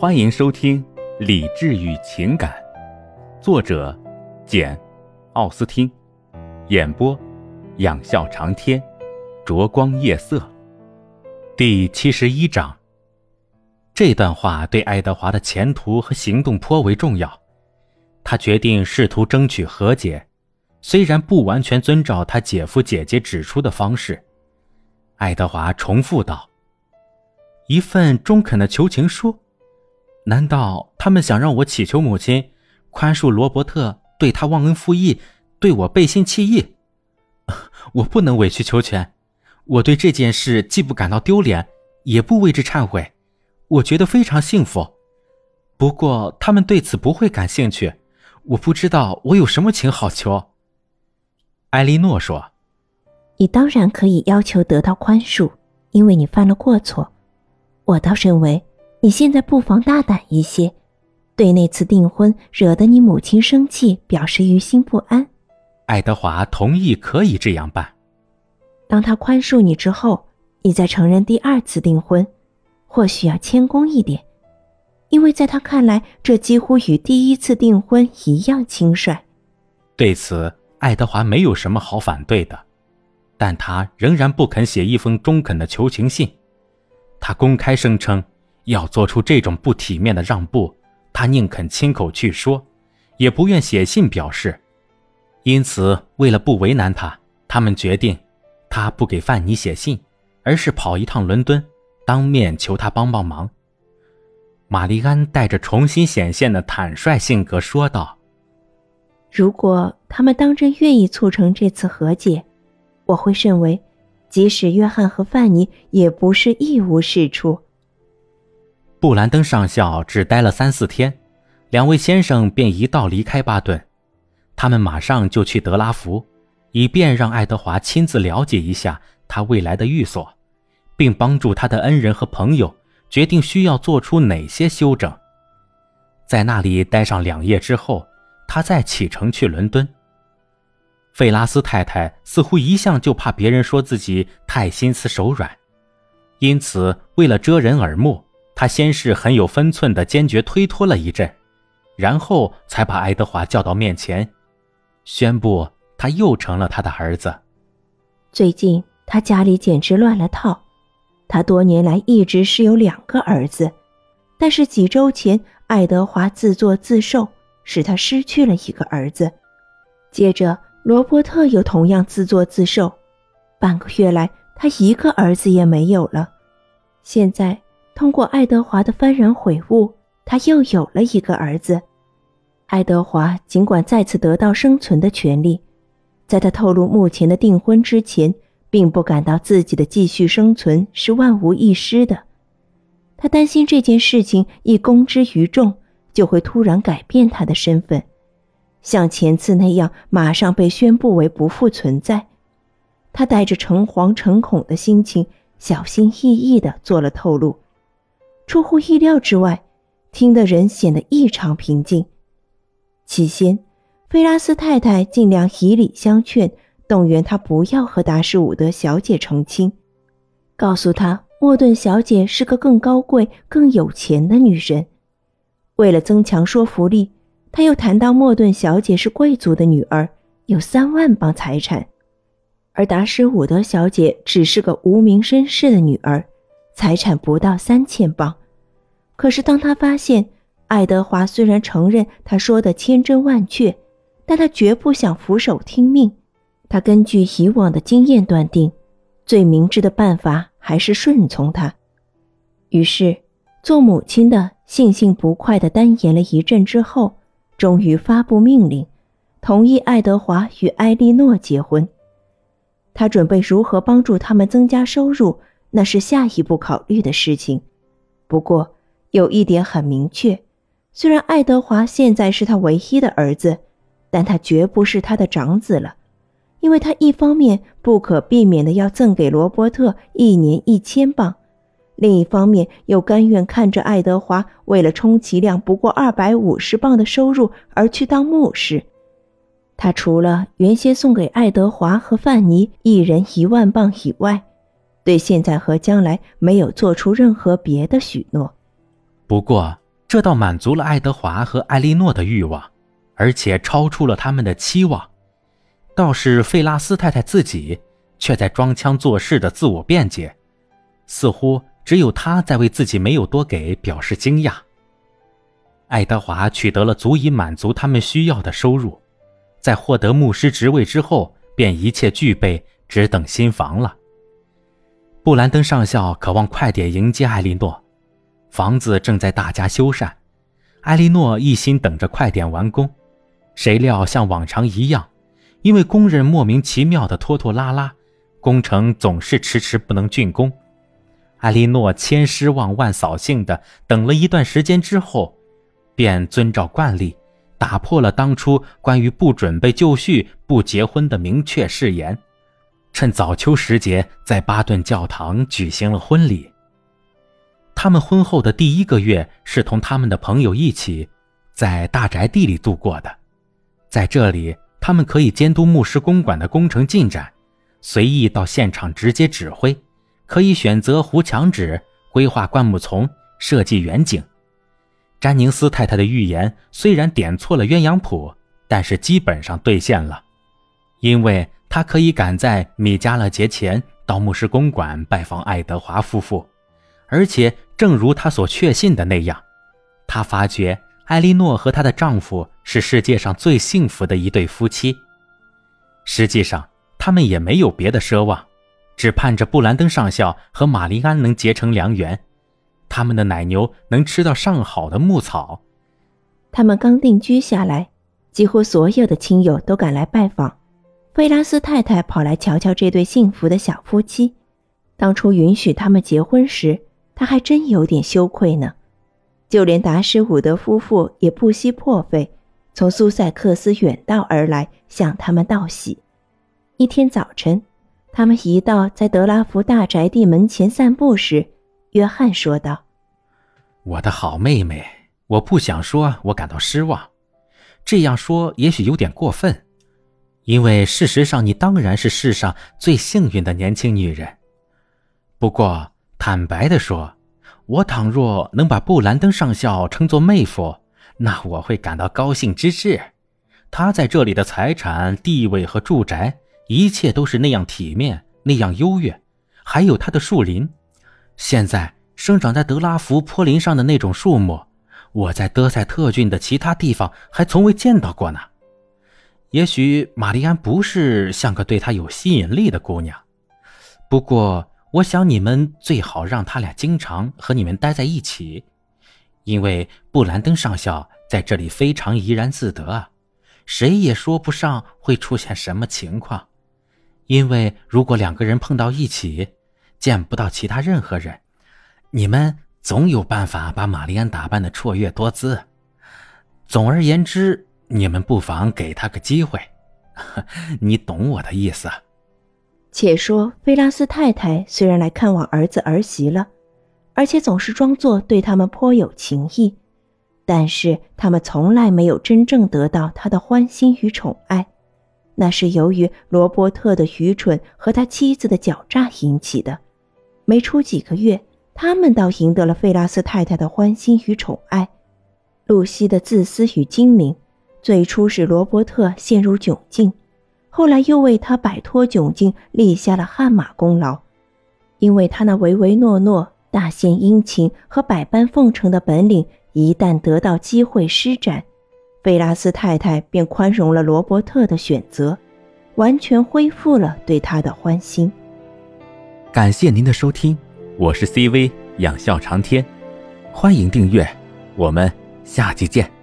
欢迎收听《理智与情感》，作者简·奥斯汀，演播仰笑长天，灼光夜色。第七十一章。这段话对爱德华的前途和行动颇为重要。他决定试图争取和解，虽然不完全遵照他姐夫姐姐指出的方式。爱德华重复道：“一份中肯的求情书。”难道他们想让我祈求母亲宽恕罗伯特对他忘恩负义，对我背信弃义？我不能委曲求全。我对这件事既不感到丢脸，也不为之忏悔。我觉得非常幸福。不过他们对此不会感兴趣。我不知道我有什么情好求。艾莉诺说：“你当然可以要求得到宽恕，因为你犯了过错。我倒认为。”你现在不妨大胆一些，对那次订婚惹得你母亲生气表示于心不安。爱德华同意可以这样办。当他宽恕你之后，你再承认第二次订婚，或许要谦恭一点，因为在他看来，这几乎与第一次订婚一样轻率。对此，爱德华没有什么好反对的，但他仍然不肯写一封中肯的求情信。他公开声称。要做出这种不体面的让步，他宁肯亲口去说，也不愿写信表示。因此，为了不为难他，他们决定，他不给范妮写信，而是跑一趟伦敦，当面求他帮帮忙。玛丽安带着重新显现的坦率性格说道：“如果他们当真愿意促成这次和解，我会认为，即使约翰和范妮也不是一无是处。”布兰登上校只待了三四天，两位先生便一道离开巴顿。他们马上就去德拉福，以便让爱德华亲自了解一下他未来的寓所，并帮助他的恩人和朋友决定需要做出哪些修整。在那里待上两夜之后，他再启程去伦敦。费拉斯太太似乎一向就怕别人说自己太心慈手软，因此为了遮人耳目。他先是很有分寸的坚决推脱了一阵，然后才把爱德华叫到面前，宣布他又成了他的儿子。最近他家里简直乱了套，他多年来一直是有两个儿子，但是几周前爱德华自作自受，使他失去了一个儿子。接着罗伯特又同样自作自受，半个月来他一个儿子也没有了。现在。通过爱德华的幡然悔悟，他又有了一个儿子。爱德华尽管再次得到生存的权利，在他透露目前的订婚之前，并不感到自己的继续生存是万无一失的。他担心这件事情一公之于众，就会突然改变他的身份，像前次那样马上被宣布为不复存在。他带着诚惶诚恐的心情，小心翼翼地做了透露。出乎意料之外，听的人显得异常平静。起先，菲拉斯太太尽量以礼相劝，动员他不要和达什伍德小姐成亲，告诉他莫顿小姐是个更高贵、更有钱的女人。为了增强说服力，他又谈到莫顿小姐是贵族的女儿，有三万磅财产，而达什伍德小姐只是个无名绅士的女儿。财产不到三千镑，可是当他发现爱德华虽然承认他说的千真万确，但他绝不想俯首听命。他根据以往的经验断定，最明智的办法还是顺从他。于是，做母亲的悻悻不快地单言了一阵之后，终于发布命令，同意爱德华与埃莉诺结婚。他准备如何帮助他们增加收入？那是下一步考虑的事情。不过有一点很明确：虽然爱德华现在是他唯一的儿子，但他绝不是他的长子了，因为他一方面不可避免的要赠给罗伯特一年一千镑，另一方面又甘愿看着爱德华为了充其量不过二百五十镑的收入而去当牧师。他除了原先送给爱德华和范尼一人一万镑以外，对现在和将来没有做出任何别的许诺。不过，这倒满足了爱德华和艾莉诺的欲望，而且超出了他们的期望。倒是费拉斯太太自己，却在装腔作势的自我辩解，似乎只有她在为自己没有多给表示惊讶。爱德华取得了足以满足他们需要的收入，在获得牧师职位之后，便一切具备，只等新房了。布兰登上校渴望快点迎接艾莉诺，房子正在大加修缮，艾莉诺一心等着快点完工。谁料像往常一样，因为工人莫名其妙的拖拖拉拉，工程总是迟迟不能竣工。艾莉诺千失望万扫兴的等了一段时间之后。便遵照惯例，打破了当初关于不准备就绪、不结婚的明确誓言，趁早秋时节，在巴顿教堂举行了婚礼。他们婚后的第一个月是同他们的朋友一起，在大宅地里度过的，在这里，他们可以监督牧师公馆的工程进展，随意到现场直接指挥，可以选择糊墙纸、规划灌木丛、设计远景。詹宁斯太太的预言虽然点错了鸳鸯谱，但是基本上兑现了，因为他可以赶在米迦勒节前到牧师公馆拜访爱德华夫妇，而且正如他所确信的那样，他发觉艾莉诺和她的丈夫是世界上最幸福的一对夫妻。实际上，他们也没有别的奢望，只盼着布兰登上校和玛丽安能结成良缘。他们的奶牛能吃到上好的牧草。他们刚定居下来，几乎所有的亲友都赶来拜访。菲拉斯太太跑来瞧瞧这对幸福的小夫妻。当初允许他们结婚时，她还真有点羞愧呢。就连达什伍德夫妇也不惜破费，从苏塞克斯远道而来向他们道喜。一天早晨，他们一道在德拉福大宅地门前散步时。约翰说道：“我的好妹妹，我不想说我感到失望，这样说也许有点过分，因为事实上你当然是世上最幸运的年轻女人。不过坦白的说，我倘若能把布兰登上校称作妹夫，那我会感到高兴之至。他在这里的财产、地位和住宅，一切都是那样体面，那样优越，还有他的树林。”现在生长在德拉福坡林上的那种树木，我在德塞特郡的其他地方还从未见到过呢。也许玛丽安不是像个对他有吸引力的姑娘，不过我想你们最好让他俩经常和你们待在一起，因为布兰登上校在这里非常怡然自得，谁也说不上会出现什么情况。因为如果两个人碰到一起，见不到其他任何人，你们总有办法把玛丽安打扮的绰约多姿。总而言之，你们不妨给他个机会，你懂我的意思。且说菲拉斯太太虽然来看望儿子儿媳了，而且总是装作对他们颇有情意，但是他们从来没有真正得到他的欢心与宠爱，那是由于罗伯特的愚蠢和他妻子的狡诈引起的。没出几个月，他们倒赢得了费拉斯太太的欢心与宠爱。露西的自私与精明，最初使罗伯特陷入窘境，后来又为他摆脱窘境立下了汗马功劳。因为他那唯唯诺诺、大献殷勤和百般奉承的本领，一旦得到机会施展，费拉斯太太便宽容了罗伯特的选择，完全恢复了对他的欢心。感谢您的收听，我是 CV 养笑长天，欢迎订阅，我们下期见。